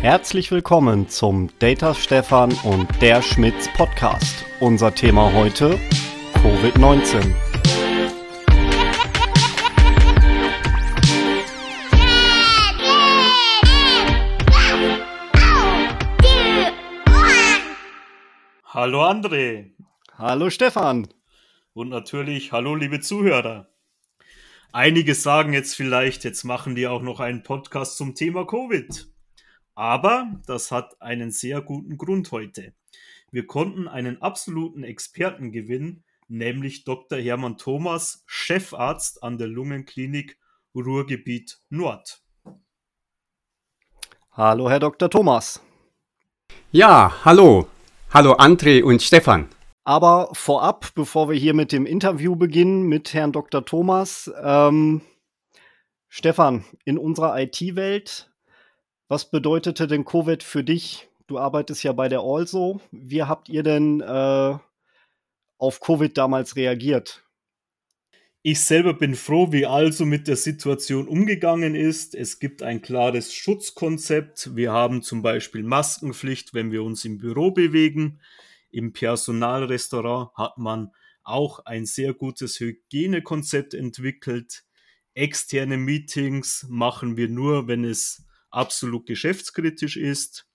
Herzlich willkommen zum Data Stefan und der Schmitz Podcast. Unser Thema heute Covid-19. Hallo André. Hallo Stefan. Und natürlich hallo liebe Zuhörer. Einige sagen jetzt vielleicht, jetzt machen die auch noch einen Podcast zum Thema Covid. Aber das hat einen sehr guten Grund heute. Wir konnten einen absoluten Experten gewinnen, nämlich Dr. Hermann Thomas, Chefarzt an der Lungenklinik Ruhrgebiet Nord. Hallo, Herr Dr. Thomas. Ja, hallo. Hallo André und Stefan. Aber vorab, bevor wir hier mit dem Interview beginnen mit Herrn Dr. Thomas, ähm, Stefan, in unserer IT-Welt, was bedeutete denn Covid für dich? Du arbeitest ja bei der Also. Wie habt ihr denn äh, auf Covid damals reagiert? Ich selber bin froh, wie also mit der Situation umgegangen ist. Es gibt ein klares Schutzkonzept. Wir haben zum Beispiel Maskenpflicht, wenn wir uns im Büro bewegen. Im Personalrestaurant hat man auch ein sehr gutes Hygienekonzept entwickelt. Externe Meetings machen wir nur, wenn es absolut geschäftskritisch ist.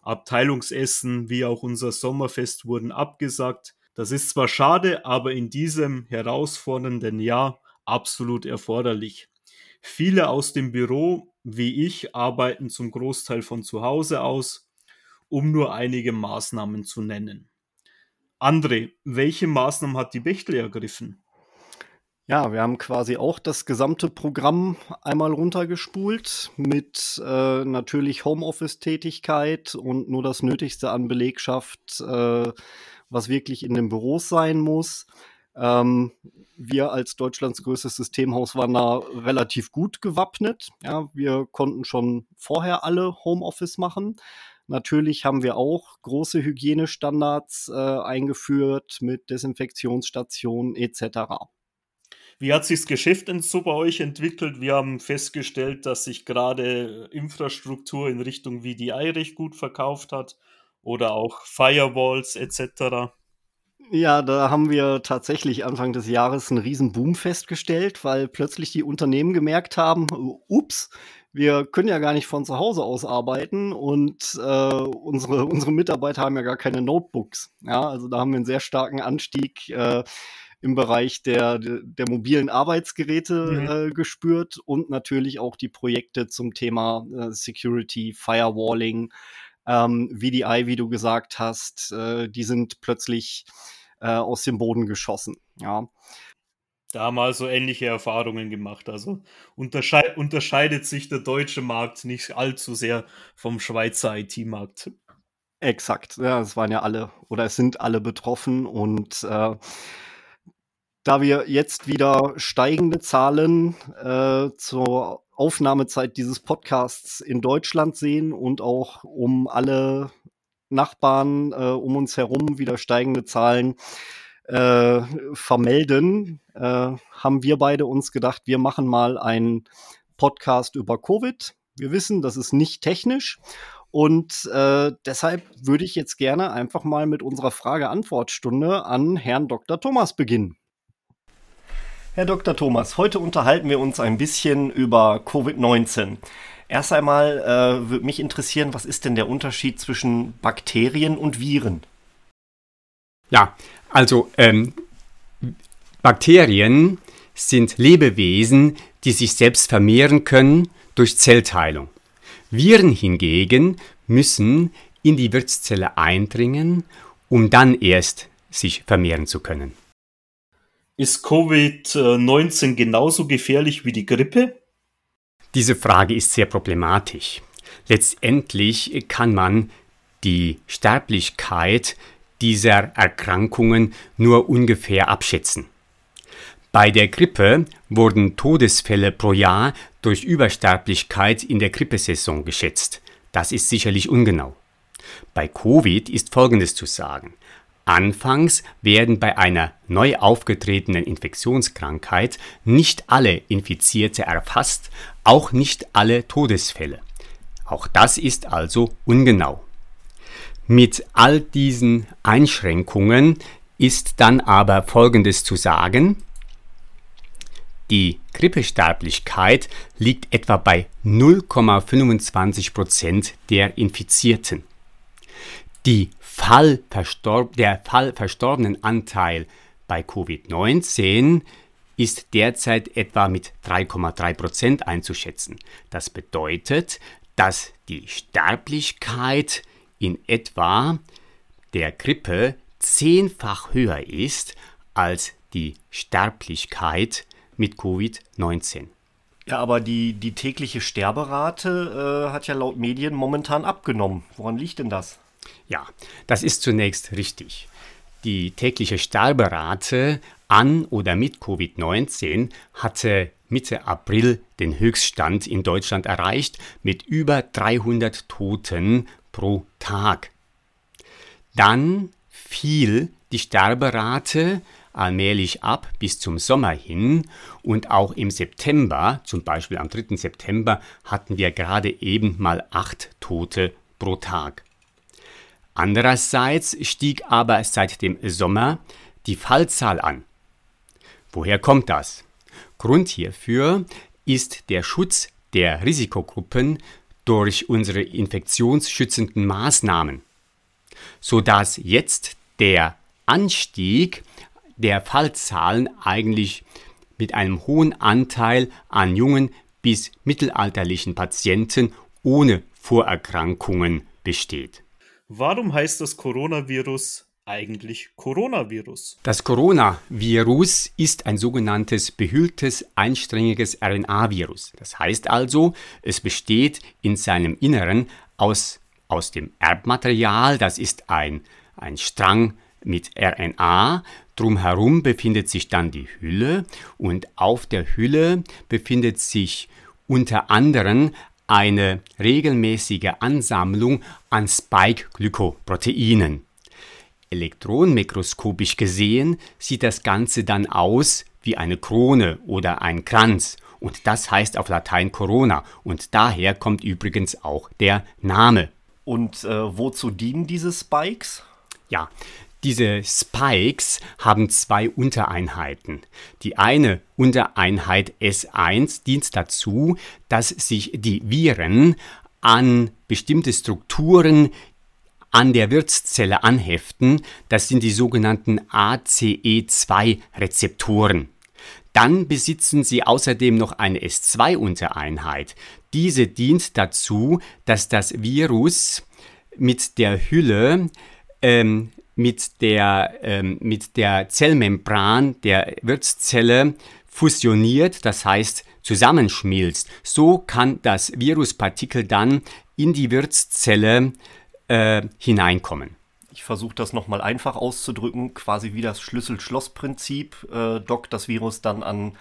Abteilungsessen wie auch unser Sommerfest wurden abgesagt. Das ist zwar schade, aber in diesem herausfordernden Jahr absolut erforderlich. Viele aus dem Büro, wie ich, arbeiten zum Großteil von zu Hause aus, um nur einige Maßnahmen zu nennen. André, welche Maßnahmen hat die Bechtel ergriffen? Ja, wir haben quasi auch das gesamte Programm einmal runtergespult mit äh, natürlich Homeoffice-Tätigkeit und nur das Nötigste an Belegschaft äh, was wirklich in den Büros sein muss. Ähm, wir als Deutschlands größtes Systemhaus waren da relativ gut gewappnet. Ja, wir konnten schon vorher alle Homeoffice machen. Natürlich haben wir auch große Hygienestandards äh, eingeführt mit Desinfektionsstationen etc. Wie hat sich das Geschäft so bei euch entwickelt? Wir haben festgestellt, dass sich gerade Infrastruktur in Richtung VDI recht gut verkauft hat oder auch Firewalls etc. Ja, da haben wir tatsächlich Anfang des Jahres einen riesen Boom festgestellt, weil plötzlich die Unternehmen gemerkt haben, ups, wir können ja gar nicht von zu Hause aus arbeiten und äh, unsere, unsere Mitarbeiter haben ja gar keine Notebooks. Ja, also da haben wir einen sehr starken Anstieg äh, im Bereich der, der mobilen Arbeitsgeräte mhm. äh, gespürt und natürlich auch die Projekte zum Thema äh, Security, Firewalling, ähm, VDI, wie du gesagt hast, äh, die sind plötzlich äh, aus dem Boden geschossen. Ja. Da haben wir also ähnliche Erfahrungen gemacht. Also unterschei unterscheidet sich der deutsche Markt nicht allzu sehr vom Schweizer IT-Markt. Exakt, ja, es waren ja alle oder es sind alle betroffen und äh, da wir jetzt wieder steigende Zahlen äh, zur Aufnahmezeit dieses Podcasts in Deutschland sehen und auch um alle Nachbarn äh, um uns herum wieder steigende Zahlen äh, vermelden, äh, haben wir beide uns gedacht, wir machen mal einen Podcast über Covid. Wir wissen, das ist nicht technisch und äh, deshalb würde ich jetzt gerne einfach mal mit unserer Frage-Antwort-Stunde an Herrn Dr. Thomas beginnen. Herr Dr. Thomas, heute unterhalten wir uns ein bisschen über Covid-19. Erst einmal äh, würde mich interessieren, was ist denn der Unterschied zwischen Bakterien und Viren? Ja, also ähm, Bakterien sind Lebewesen, die sich selbst vermehren können durch Zellteilung. Viren hingegen müssen in die Wirtszelle eindringen, um dann erst sich vermehren zu können. Ist Covid-19 genauso gefährlich wie die Grippe? Diese Frage ist sehr problematisch. Letztendlich kann man die Sterblichkeit dieser Erkrankungen nur ungefähr abschätzen. Bei der Grippe wurden Todesfälle pro Jahr durch Übersterblichkeit in der Grippesaison geschätzt. Das ist sicherlich ungenau. Bei Covid ist Folgendes zu sagen. Anfangs werden bei einer neu aufgetretenen Infektionskrankheit nicht alle Infizierte erfasst, auch nicht alle Todesfälle. Auch das ist also ungenau. Mit all diesen Einschränkungen ist dann aber Folgendes zu sagen. Die Grippesterblichkeit liegt etwa bei 0,25 Prozent der Infizierten. Die Fallverstorb der fallverstorbenen Anteil bei Covid-19 ist derzeit etwa mit 3,3 Prozent einzuschätzen. Das bedeutet, dass die Sterblichkeit in etwa der Grippe zehnfach höher ist als die Sterblichkeit mit Covid-19. Ja, aber die, die tägliche Sterberate äh, hat ja laut Medien momentan abgenommen. Woran liegt denn das? Ja, das ist zunächst richtig. Die tägliche Sterberate an oder mit Covid-19 hatte Mitte April den Höchststand in Deutschland erreicht mit über 300 Toten pro Tag. Dann fiel die Sterberate allmählich ab bis zum Sommer hin und auch im September, zum Beispiel am 3. September, hatten wir gerade eben mal acht Tote pro Tag. Andererseits stieg aber seit dem Sommer die Fallzahl an. Woher kommt das? Grund hierfür ist der Schutz der Risikogruppen durch unsere infektionsschützenden Maßnahmen, sodass jetzt der Anstieg der Fallzahlen eigentlich mit einem hohen Anteil an jungen bis mittelalterlichen Patienten ohne Vorerkrankungen besteht. Warum heißt das Coronavirus eigentlich Coronavirus? Das Coronavirus ist ein sogenanntes behülltes einsträngiges RNA-Virus. Das heißt also, es besteht in seinem Inneren aus, aus dem Erbmaterial, das ist ein, ein Strang mit RNA. Drumherum befindet sich dann die Hülle und auf der Hülle befindet sich unter anderem eine regelmäßige Ansammlung an Spike-Glykoproteinen. Elektronenmikroskopisch gesehen sieht das Ganze dann aus wie eine Krone oder ein Kranz und das heißt auf Latein Corona und daher kommt übrigens auch der Name. Und äh, wozu dienen diese Spikes? Ja, diese Spikes haben zwei Untereinheiten. Die eine Untereinheit S1 dient dazu, dass sich die Viren an bestimmte Strukturen an der Wirtszelle anheften. Das sind die sogenannten ACE2-Rezeptoren. Dann besitzen sie außerdem noch eine S2-Untereinheit. Diese dient dazu, dass das Virus mit der Hülle ähm, mit der, ähm, mit der Zellmembran der Wirtszelle fusioniert, das heißt zusammenschmilzt. So kann das Viruspartikel dann in die Wirtszelle äh, hineinkommen. Ich versuche das nochmal einfach auszudrücken, quasi wie das Schlüssel-Schloss-Prinzip äh, dockt das Virus dann an,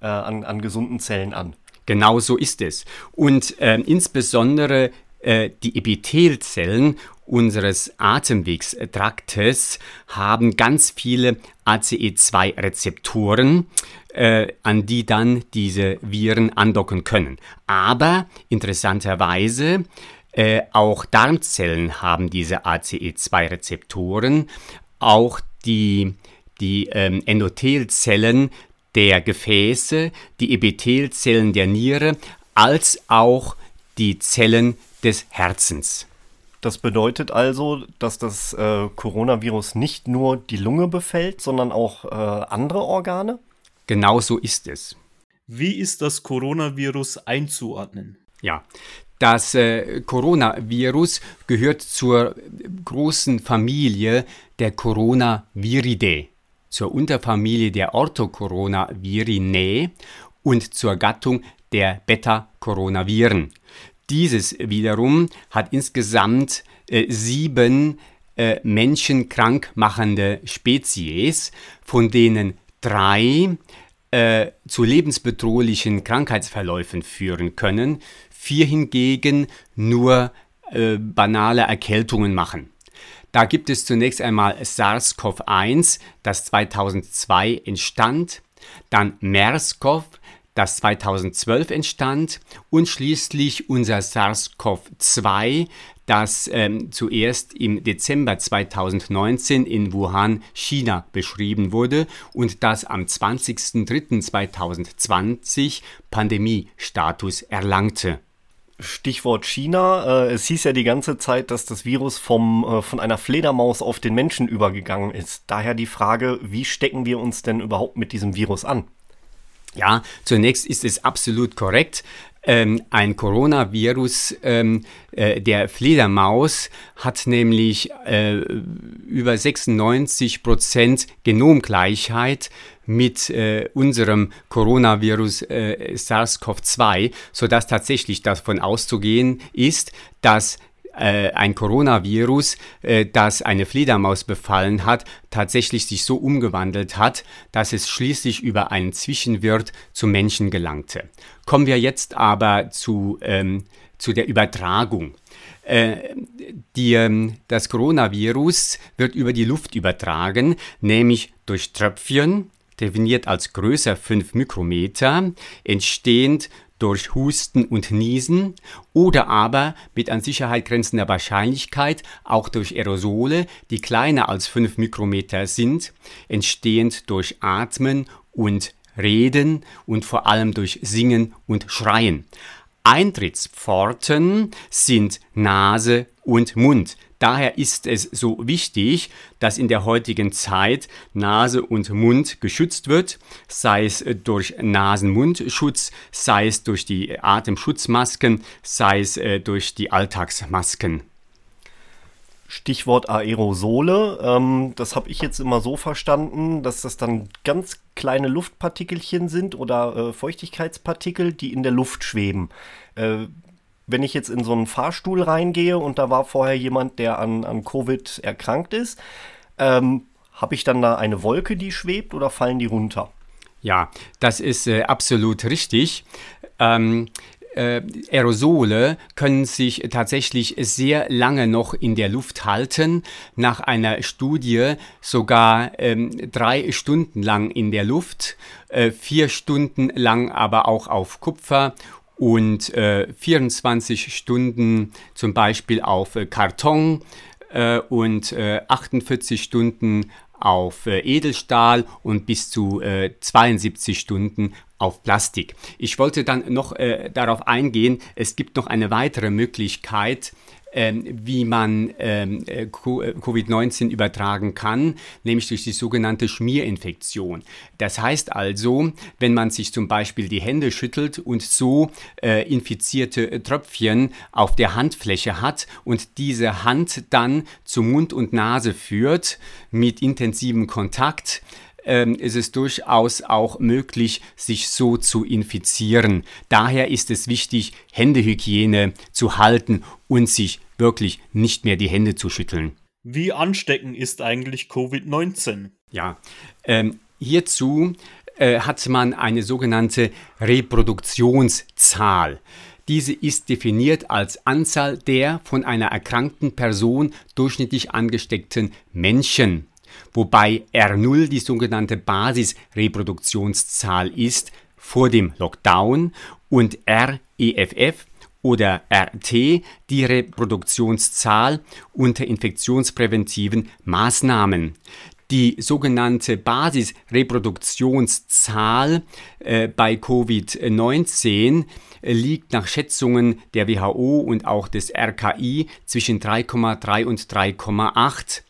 äh, an, an gesunden Zellen an. Genau so ist es. Und äh, insbesondere äh, die Epithelzellen unseres Atemwegstraktes haben ganz viele ACE2-Rezeptoren, äh, an die dann diese Viren andocken können. Aber interessanterweise äh, auch Darmzellen haben diese ACE2-Rezeptoren, auch die, die ähm, Endothelzellen der Gefäße, die Epithelzellen der Niere, als auch die Zellen des Herzens. Das bedeutet also, dass das äh, Coronavirus nicht nur die Lunge befällt, sondern auch äh, andere Organe? Genau so ist es. Wie ist das Coronavirus einzuordnen? Ja, das äh, Coronavirus gehört zur großen Familie der Coronaviridae, zur Unterfamilie der Orthocoronavirinae und zur Gattung der Beta-Coronaviren. Dieses wiederum hat insgesamt äh, sieben äh, Menschen machende Spezies, von denen drei äh, zu lebensbedrohlichen Krankheitsverläufen führen können, vier hingegen nur äh, banale Erkältungen machen. Da gibt es zunächst einmal SARS-CoV-1, das 2002 entstand, dann MERS-CoV, das 2012 entstand und schließlich unser SARS-CoV-2, das ähm, zuerst im Dezember 2019 in Wuhan, China beschrieben wurde und das am 20.03.2020 Pandemiestatus erlangte. Stichwort China. Äh, es hieß ja die ganze Zeit, dass das Virus vom, äh, von einer Fledermaus auf den Menschen übergegangen ist. Daher die Frage, wie stecken wir uns denn überhaupt mit diesem Virus an? Ja, zunächst ist es absolut korrekt. Ähm, ein Coronavirus ähm, äh, der Fledermaus hat nämlich äh, über 96 Prozent Genomgleichheit mit äh, unserem Coronavirus äh, SARS-CoV-2, sodass tatsächlich davon auszugehen ist, dass äh, ein Coronavirus, äh, das eine Fledermaus befallen hat, tatsächlich sich so umgewandelt hat, dass es schließlich über einen Zwischenwirt zum Menschen gelangte. Kommen wir jetzt aber zu, ähm, zu der Übertragung. Äh, die, ähm, das Coronavirus wird über die Luft übertragen, nämlich durch Tröpfchen, definiert als größer 5 Mikrometer, entstehend durch Husten und Niesen oder aber mit an Sicherheit grenzender Wahrscheinlichkeit auch durch Aerosole, die kleiner als 5 Mikrometer sind, entstehend durch Atmen und Reden und vor allem durch Singen und Schreien. Eintrittspforten sind Nase und Mund. Daher ist es so wichtig, dass in der heutigen Zeit Nase und Mund geschützt wird, sei es durch Nasen-Mund-Schutz, sei es durch die Atemschutzmasken, sei es äh, durch die Alltagsmasken. Stichwort Aerosole. Ähm, das habe ich jetzt immer so verstanden, dass das dann ganz kleine Luftpartikelchen sind oder äh, Feuchtigkeitspartikel, die in der Luft schweben. Äh, wenn ich jetzt in so einen Fahrstuhl reingehe und da war vorher jemand, der an, an Covid erkrankt ist, ähm, habe ich dann da eine Wolke, die schwebt oder fallen die runter? Ja, das ist äh, absolut richtig. Ähm, äh, Aerosole können sich tatsächlich sehr lange noch in der Luft halten. Nach einer Studie sogar ähm, drei Stunden lang in der Luft, äh, vier Stunden lang aber auch auf Kupfer und äh, 24 Stunden zum Beispiel auf äh, Karton äh, und 48 äh, Stunden auf äh, Edelstahl und bis zu 72 Stunden auf Plastik. Ich wollte dann noch darauf eingehen, es gibt noch eine weitere Möglichkeit, wie man ähm, äh, äh, Covid-19 übertragen kann, nämlich durch die sogenannte Schmierinfektion. Das heißt also, wenn man sich zum Beispiel die Hände schüttelt und so äh, infizierte Tröpfchen auf der Handfläche hat und diese Hand dann zu Mund und Nase führt mit intensivem Kontakt, ähm, ist es durchaus auch möglich, sich so zu infizieren. Daher ist es wichtig, Händehygiene zu halten und sich wirklich nicht mehr die Hände zu schütteln. Wie ansteckend ist eigentlich Covid-19? Ja, ähm, hierzu äh, hat man eine sogenannte Reproduktionszahl. Diese ist definiert als Anzahl der von einer erkrankten Person durchschnittlich angesteckten Menschen, wobei R0 die sogenannte Basisreproduktionszahl ist vor dem Lockdown und REFF oder RT die Reproduktionszahl unter infektionspräventiven Maßnahmen. Die sogenannte Basisreproduktionszahl äh, bei Covid-19 äh, liegt nach Schätzungen der WHO und auch des RKI zwischen 3,3 und 3,8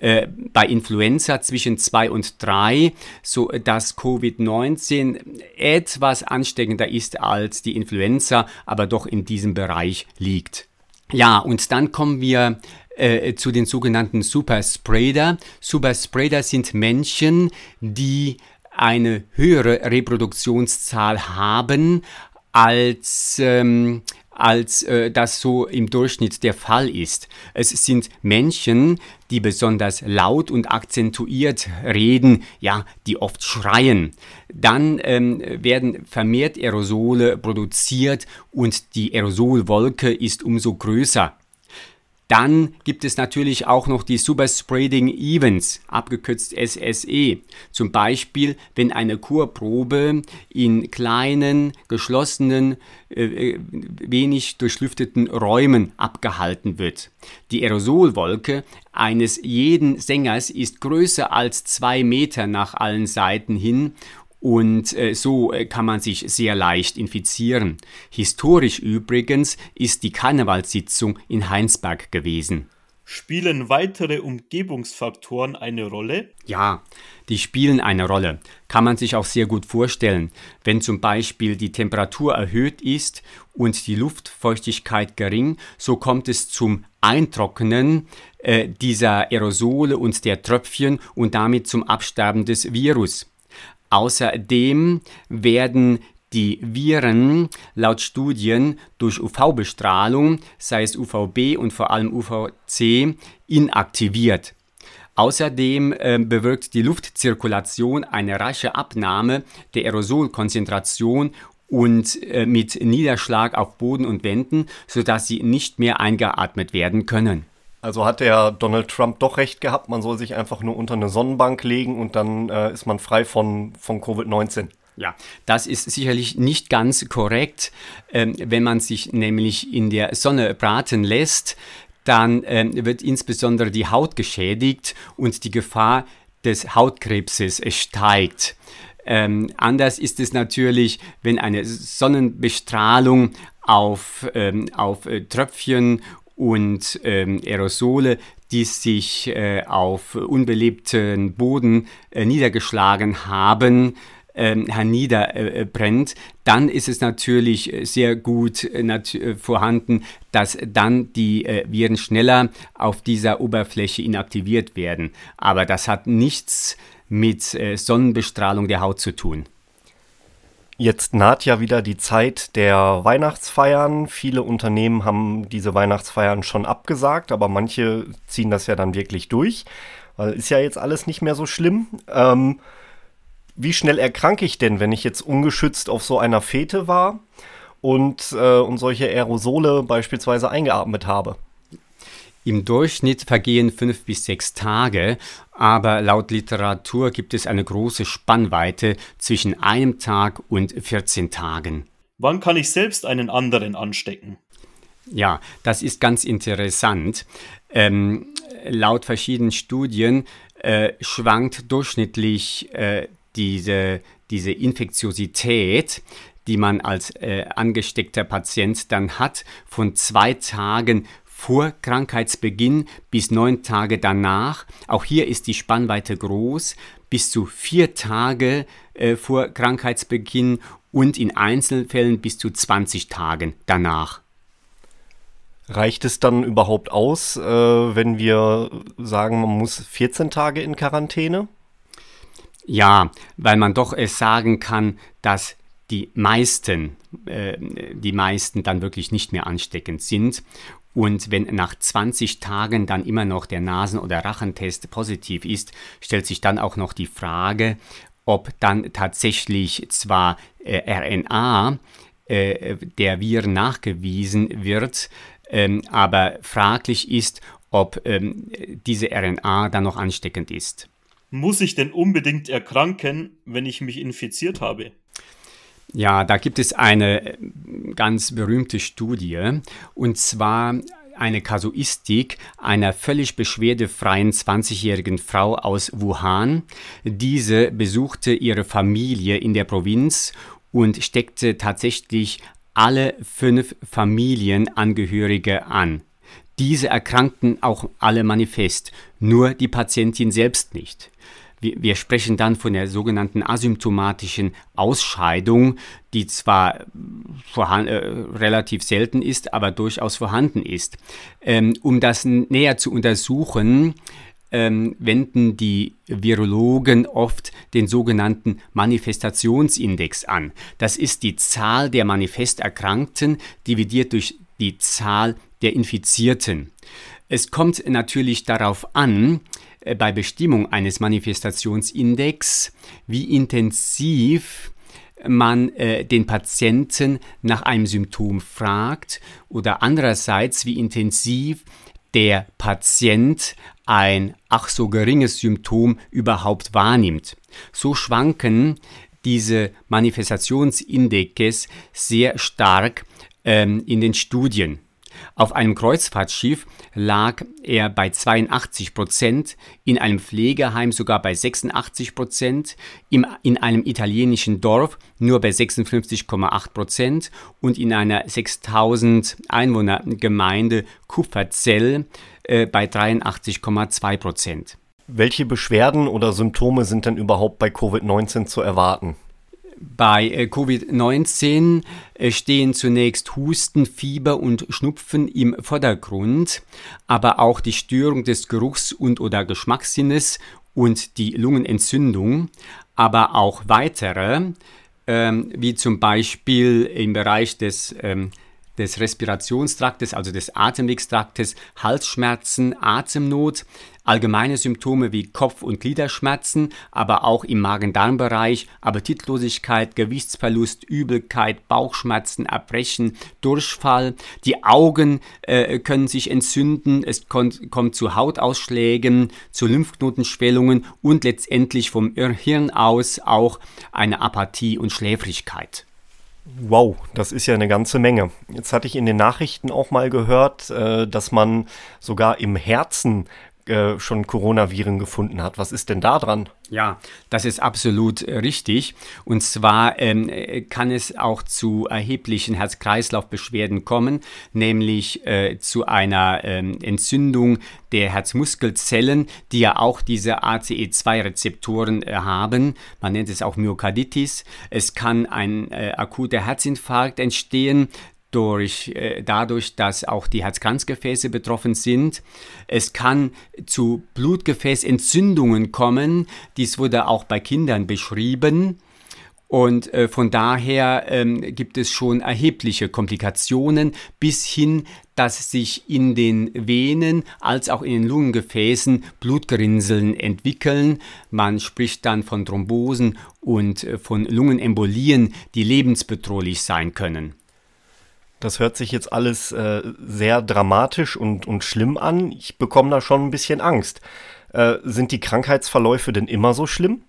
äh, bei Influenza zwischen 2 und 3, so dass Covid-19 etwas ansteckender ist als die Influenza, aber doch in diesem Bereich liegt. Ja, und dann kommen wir äh, zu den sogenannten Superspreader. Superspreader sind Menschen, die eine höhere Reproduktionszahl haben als ähm, als äh, das so im Durchschnitt der Fall ist. Es sind Menschen, die besonders laut und akzentuiert reden, ja, die oft schreien. Dann ähm, werden vermehrt Aerosole produziert und die Aerosolwolke ist umso größer. Dann gibt es natürlich auch noch die Superspreading Events, abgekürzt SSE. Zum Beispiel, wenn eine Kurprobe in kleinen, geschlossenen, äh, äh, wenig durchlüfteten Räumen abgehalten wird. Die Aerosolwolke eines jeden Sängers ist größer als zwei Meter nach allen Seiten hin und äh, so äh, kann man sich sehr leicht infizieren. Historisch übrigens ist die Karnevalssitzung in Heinsberg gewesen. Spielen weitere Umgebungsfaktoren eine Rolle? Ja, die spielen eine Rolle. Kann man sich auch sehr gut vorstellen. Wenn zum Beispiel die Temperatur erhöht ist und die Luftfeuchtigkeit gering, so kommt es zum Eintrocknen äh, dieser Aerosole und der Tröpfchen und damit zum Absterben des Virus. Außerdem werden die Viren laut Studien durch UV-Bestrahlung, sei es UVB und vor allem UVC, inaktiviert. Außerdem äh, bewirkt die Luftzirkulation eine rasche Abnahme der Aerosolkonzentration und äh, mit Niederschlag auf Boden und Wänden, sodass sie nicht mehr eingeatmet werden können. Also hat der Donald Trump doch recht gehabt, man soll sich einfach nur unter eine Sonnenbank legen und dann äh, ist man frei von, von Covid-19. Ja, das ist sicherlich nicht ganz korrekt. Ähm, wenn man sich nämlich in der Sonne braten lässt, dann ähm, wird insbesondere die Haut geschädigt und die Gefahr des Hautkrebses steigt. Ähm, anders ist es natürlich, wenn eine Sonnenbestrahlung auf, ähm, auf äh, Tröpfchen und ähm, Aerosole, die sich äh, auf unbelebten Boden äh, niedergeschlagen haben, ähm, herniederbrennt, dann ist es natürlich sehr gut äh, nat äh, vorhanden, dass dann die äh, Viren schneller auf dieser Oberfläche inaktiviert werden. Aber das hat nichts mit äh, Sonnenbestrahlung der Haut zu tun. Jetzt naht ja wieder die Zeit der Weihnachtsfeiern. Viele Unternehmen haben diese Weihnachtsfeiern schon abgesagt, aber manche ziehen das ja dann wirklich durch, weil ist ja jetzt alles nicht mehr so schlimm. Ähm, wie schnell erkranke ich denn, wenn ich jetzt ungeschützt auf so einer Fete war und, äh, und solche Aerosole beispielsweise eingeatmet habe? Im Durchschnitt vergehen fünf bis sechs Tage, aber laut Literatur gibt es eine große Spannweite zwischen einem Tag und 14 Tagen. Wann kann ich selbst einen anderen anstecken? Ja, das ist ganz interessant. Ähm, laut verschiedenen Studien äh, schwankt durchschnittlich äh, diese, diese Infektiosität, die man als äh, angesteckter Patient dann hat, von zwei Tagen vor Krankheitsbeginn bis neun Tage danach. Auch hier ist die Spannweite groß, bis zu vier Tage äh, vor Krankheitsbeginn und in Einzelfällen bis zu 20 Tagen danach. Reicht es dann überhaupt aus, äh, wenn wir sagen, man muss 14 Tage in Quarantäne? Ja, weil man doch es sagen kann, dass die meisten, äh, die meisten dann wirklich nicht mehr ansteckend sind und wenn nach 20 Tagen dann immer noch der Nasen- oder Rachentest positiv ist, stellt sich dann auch noch die Frage, ob dann tatsächlich zwar äh, RNA äh, der Viren nachgewiesen wird, ähm, aber fraglich ist, ob ähm, diese RNA dann noch ansteckend ist. Muss ich denn unbedingt erkranken, wenn ich mich infiziert habe? Ja, da gibt es eine äh, ganz berühmte Studie und zwar eine Kasuistik einer völlig beschwerdefreien 20-jährigen Frau aus Wuhan. Diese besuchte ihre Familie in der Provinz und steckte tatsächlich alle fünf Familienangehörige an. Diese erkrankten auch alle manifest, nur die Patientin selbst nicht wir, wir sprechen dann von der sogenannten asymptomatischen Ausscheidung, die zwar vorhanden, äh, relativ selten ist, aber durchaus vorhanden ist. Ähm, um das näher zu untersuchen, ähm, wenden die Virologen oft den sogenannten Manifestationsindex an. Das ist die Zahl der Manifesterkrankten dividiert durch die Zahl der Infizierten. Es kommt natürlich darauf an, bei Bestimmung eines Manifestationsindex, wie intensiv man äh, den Patienten nach einem Symptom fragt oder andererseits, wie intensiv der Patient ein ach so geringes Symptom überhaupt wahrnimmt. So schwanken diese Manifestationsindexes sehr stark ähm, in den Studien. Auf einem Kreuzfahrtschiff lag er bei 82 Prozent, in einem Pflegeheim sogar bei 86 Prozent, in einem italienischen Dorf nur bei 56,8 Prozent und in einer 6000 Einwohner Gemeinde Kupferzell äh, bei 83,2 Prozent. Welche Beschwerden oder Symptome sind denn überhaupt bei Covid-19 zu erwarten? Bei äh, Covid-19 äh, stehen zunächst Husten, Fieber und Schnupfen im Vordergrund, aber auch die Störung des Geruchs- und oder Geschmackssinnes und die Lungenentzündung, aber auch weitere, ähm, wie zum Beispiel im Bereich des ähm, des Respirationstraktes, also des Atemwegstraktes, Halsschmerzen, Atemnot, allgemeine Symptome wie Kopf- und Gliederschmerzen, aber auch im Magen-Darm-Bereich, Appetitlosigkeit, Gewichtsverlust, Übelkeit, Bauchschmerzen, Erbrechen, Durchfall. Die Augen äh, können sich entzünden, es kommt, kommt zu Hautausschlägen, zu Lymphknotenschwellungen und letztendlich vom Hirn aus auch eine Apathie und Schläfrigkeit. Wow, das ist ja eine ganze Menge. Jetzt hatte ich in den Nachrichten auch mal gehört, äh, dass man sogar im Herzen äh, schon Coronaviren gefunden hat. Was ist denn da dran? Ja, das ist absolut äh, richtig. Und zwar ähm, äh, kann es auch zu erheblichen Herz-Kreislauf-Beschwerden kommen, nämlich äh, zu einer ähm, Entzündung der Herzmuskelzellen, die ja auch diese ACE2-Rezeptoren äh, haben. Man nennt es auch Myokarditis. Es kann ein akuter Herzinfarkt entstehen durch, äh, dadurch, dass auch die Herzkranzgefäße betroffen sind. Es kann zu Blutgefäßentzündungen kommen. Dies wurde auch bei Kindern beschrieben. Und äh, von daher ähm, gibt es schon erhebliche Komplikationen bis hin, dass sich in den Venen als auch in den Lungengefäßen Blutgerinnseln entwickeln. Man spricht dann von Thrombosen und äh, von Lungenembolien, die lebensbedrohlich sein können. Das hört sich jetzt alles äh, sehr dramatisch und, und schlimm an. Ich bekomme da schon ein bisschen Angst. Äh, sind die Krankheitsverläufe denn immer so schlimm?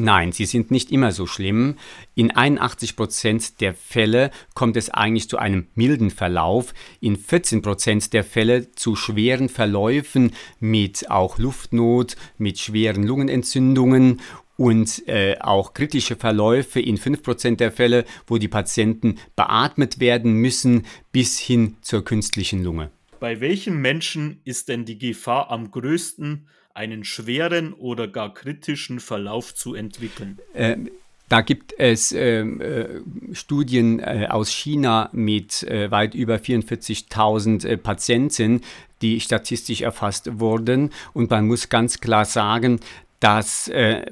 Nein, sie sind nicht immer so schlimm. In 81 Prozent der Fälle kommt es eigentlich zu einem milden Verlauf. In 14 Prozent der Fälle zu schweren Verläufen mit auch Luftnot, mit schweren Lungenentzündungen und äh, auch kritische Verläufe in 5% der Fälle, wo die Patienten beatmet werden müssen, bis hin zur künstlichen Lunge. Bei welchen Menschen ist denn die Gefahr am größten, einen schweren oder gar kritischen Verlauf zu entwickeln? Äh, da gibt es ähm, äh, Studien äh, aus China mit äh, weit über 44.000 äh, Patienten, die statistisch erfasst wurden. Und man muss ganz klar sagen, dass äh,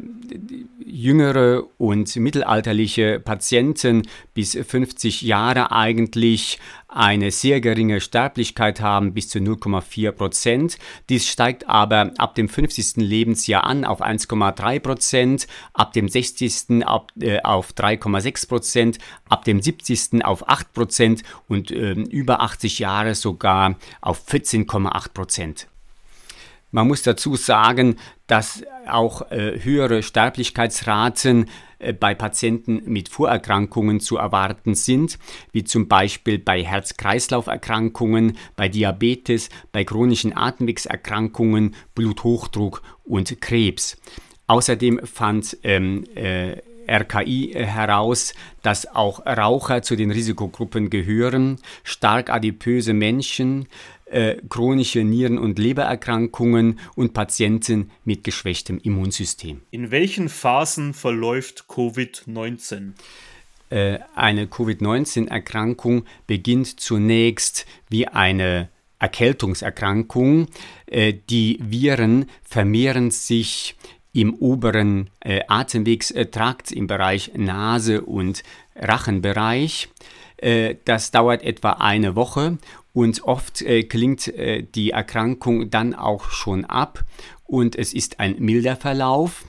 jüngere und mittelalterliche Patienten bis 50 Jahre eigentlich eine sehr geringe Sterblichkeit haben, bis zu 0,4 Prozent. Dies steigt aber ab dem 50. Lebensjahr an auf 1,3 Prozent, ab dem 60. Ab, äh, auf 3,6 Prozent, ab dem 70. auf 8 Prozent und äh, über 80 Jahre sogar auf 14,8 Prozent. Man muss dazu sagen, dass auch äh, höhere Sterblichkeitsraten äh, bei Patienten mit Vorerkrankungen zu erwarten sind, wie zum Beispiel bei Herz-Kreislauf-Erkrankungen, bei Diabetes, bei chronischen Atemwegserkrankungen, Bluthochdruck und Krebs. Außerdem fand ähm, äh, RKI heraus, dass auch Raucher zu den Risikogruppen gehören, stark adipöse Menschen, äh, chronische Nieren- und Lebererkrankungen und Patienten mit geschwächtem Immunsystem. In welchen Phasen verläuft Covid-19? Äh, eine Covid-19-Erkrankung beginnt zunächst wie eine Erkältungserkrankung. Äh, die Viren vermehren sich im oberen äh, Atemwegstrakt im Bereich Nase und Rachenbereich. Äh, das dauert etwa eine Woche und oft äh, klingt äh, die Erkrankung dann auch schon ab und es ist ein milder Verlauf.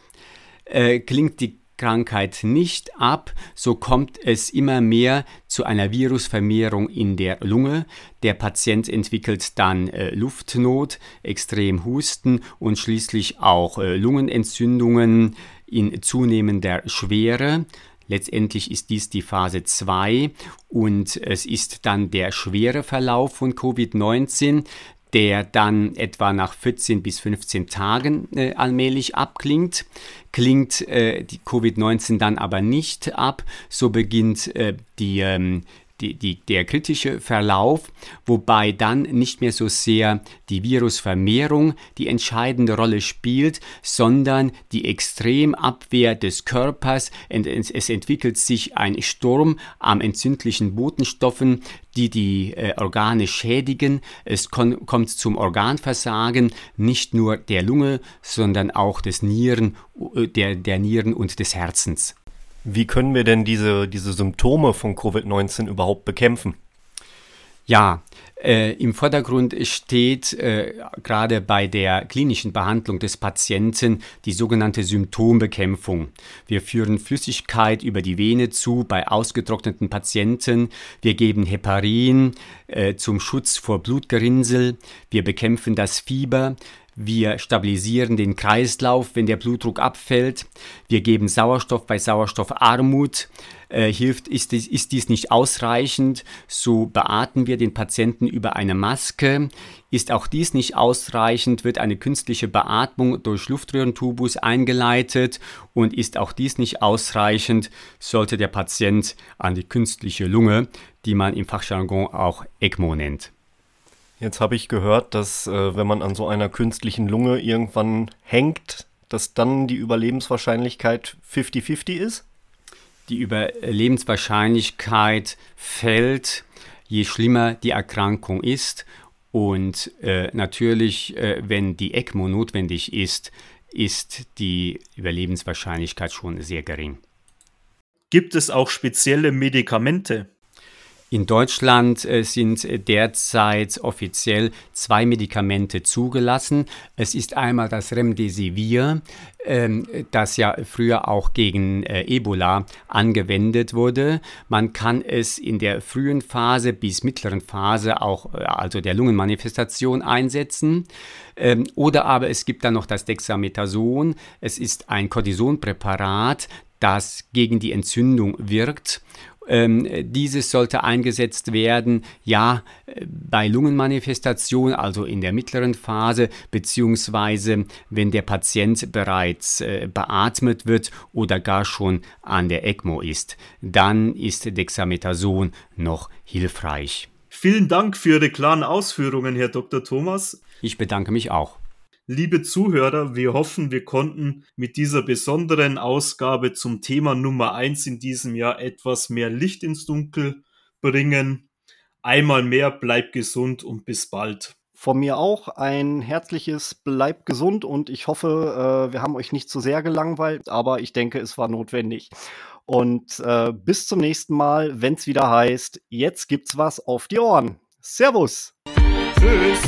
Äh, klingt die Krankheit nicht ab, so kommt es immer mehr zu einer Virusvermehrung in der Lunge. Der Patient entwickelt dann äh, Luftnot, extrem Husten und schließlich auch äh, Lungenentzündungen in zunehmender Schwere. Letztendlich ist dies die Phase 2 und es ist dann der schwere Verlauf von Covid-19, der dann etwa nach 14 bis 15 Tagen äh, allmählich abklingt. Klingt äh, die Covid-19 dann aber nicht ab, so beginnt äh, die ähm, die, die, der kritische Verlauf, wobei dann nicht mehr so sehr die Virusvermehrung die entscheidende Rolle spielt, sondern die Extremabwehr des Körpers. Es entwickelt sich ein Sturm an entzündlichen Botenstoffen, die die äh, Organe schädigen. Es kommt zum Organversagen nicht nur der Lunge, sondern auch des Nieren, äh, der, der Nieren und des Herzens. Wie können wir denn diese, diese Symptome von Covid-19 überhaupt bekämpfen? Ja, äh, im Vordergrund steht äh, gerade bei der klinischen Behandlung des Patienten die sogenannte Symptombekämpfung. Wir führen Flüssigkeit über die Vene zu bei ausgetrockneten Patienten. Wir geben Heparin äh, zum Schutz vor Blutgerinnsel. Wir bekämpfen das Fieber. Wir stabilisieren den Kreislauf, wenn der Blutdruck abfällt. Wir geben Sauerstoff bei Sauerstoffarmut. Äh, hilft, ist dies, ist dies nicht ausreichend, so beatmen wir den Patienten über eine Maske. Ist auch dies nicht ausreichend, wird eine künstliche Beatmung durch Luftröhrentubus eingeleitet und ist auch dies nicht ausreichend, sollte der Patient an die künstliche Lunge, die man im Fachjargon auch ECMO nennt. Jetzt habe ich gehört, dass äh, wenn man an so einer künstlichen Lunge irgendwann hängt, dass dann die Überlebenswahrscheinlichkeit 50-50 ist? Die Überlebenswahrscheinlichkeit fällt, je schlimmer die Erkrankung ist. Und äh, natürlich, äh, wenn die ECMO notwendig ist, ist die Überlebenswahrscheinlichkeit schon sehr gering. Gibt es auch spezielle Medikamente? In Deutschland äh, sind derzeit offiziell zwei Medikamente zugelassen. Es ist einmal das Remdesivir, ähm, das ja früher auch gegen äh, Ebola angewendet wurde. Man kann es in der frühen Phase bis mittleren Phase auch, äh, also der Lungenmanifestation, einsetzen. Ähm, oder aber es gibt dann noch das Dexamethason. Es ist ein Cortisonpräparat, das gegen die Entzündung wirkt ähm, dieses sollte eingesetzt werden, ja, bei Lungenmanifestation, also in der mittleren Phase, beziehungsweise wenn der Patient bereits äh, beatmet wird oder gar schon an der ECMO ist. Dann ist Dexamethason noch hilfreich. Vielen Dank für Ihre klaren Ausführungen, Herr Dr. Thomas. Ich bedanke mich auch. Liebe Zuhörer, wir hoffen, wir konnten mit dieser besonderen Ausgabe zum Thema Nummer eins in diesem Jahr etwas mehr Licht ins Dunkel bringen. Einmal mehr, bleibt gesund und bis bald. Von mir auch ein herzliches Bleibt gesund und ich hoffe, äh, wir haben euch nicht zu sehr gelangweilt, aber ich denke, es war notwendig. Und äh, bis zum nächsten Mal, wenn es wieder heißt, jetzt gibt's was auf die Ohren. Servus. Tschüss.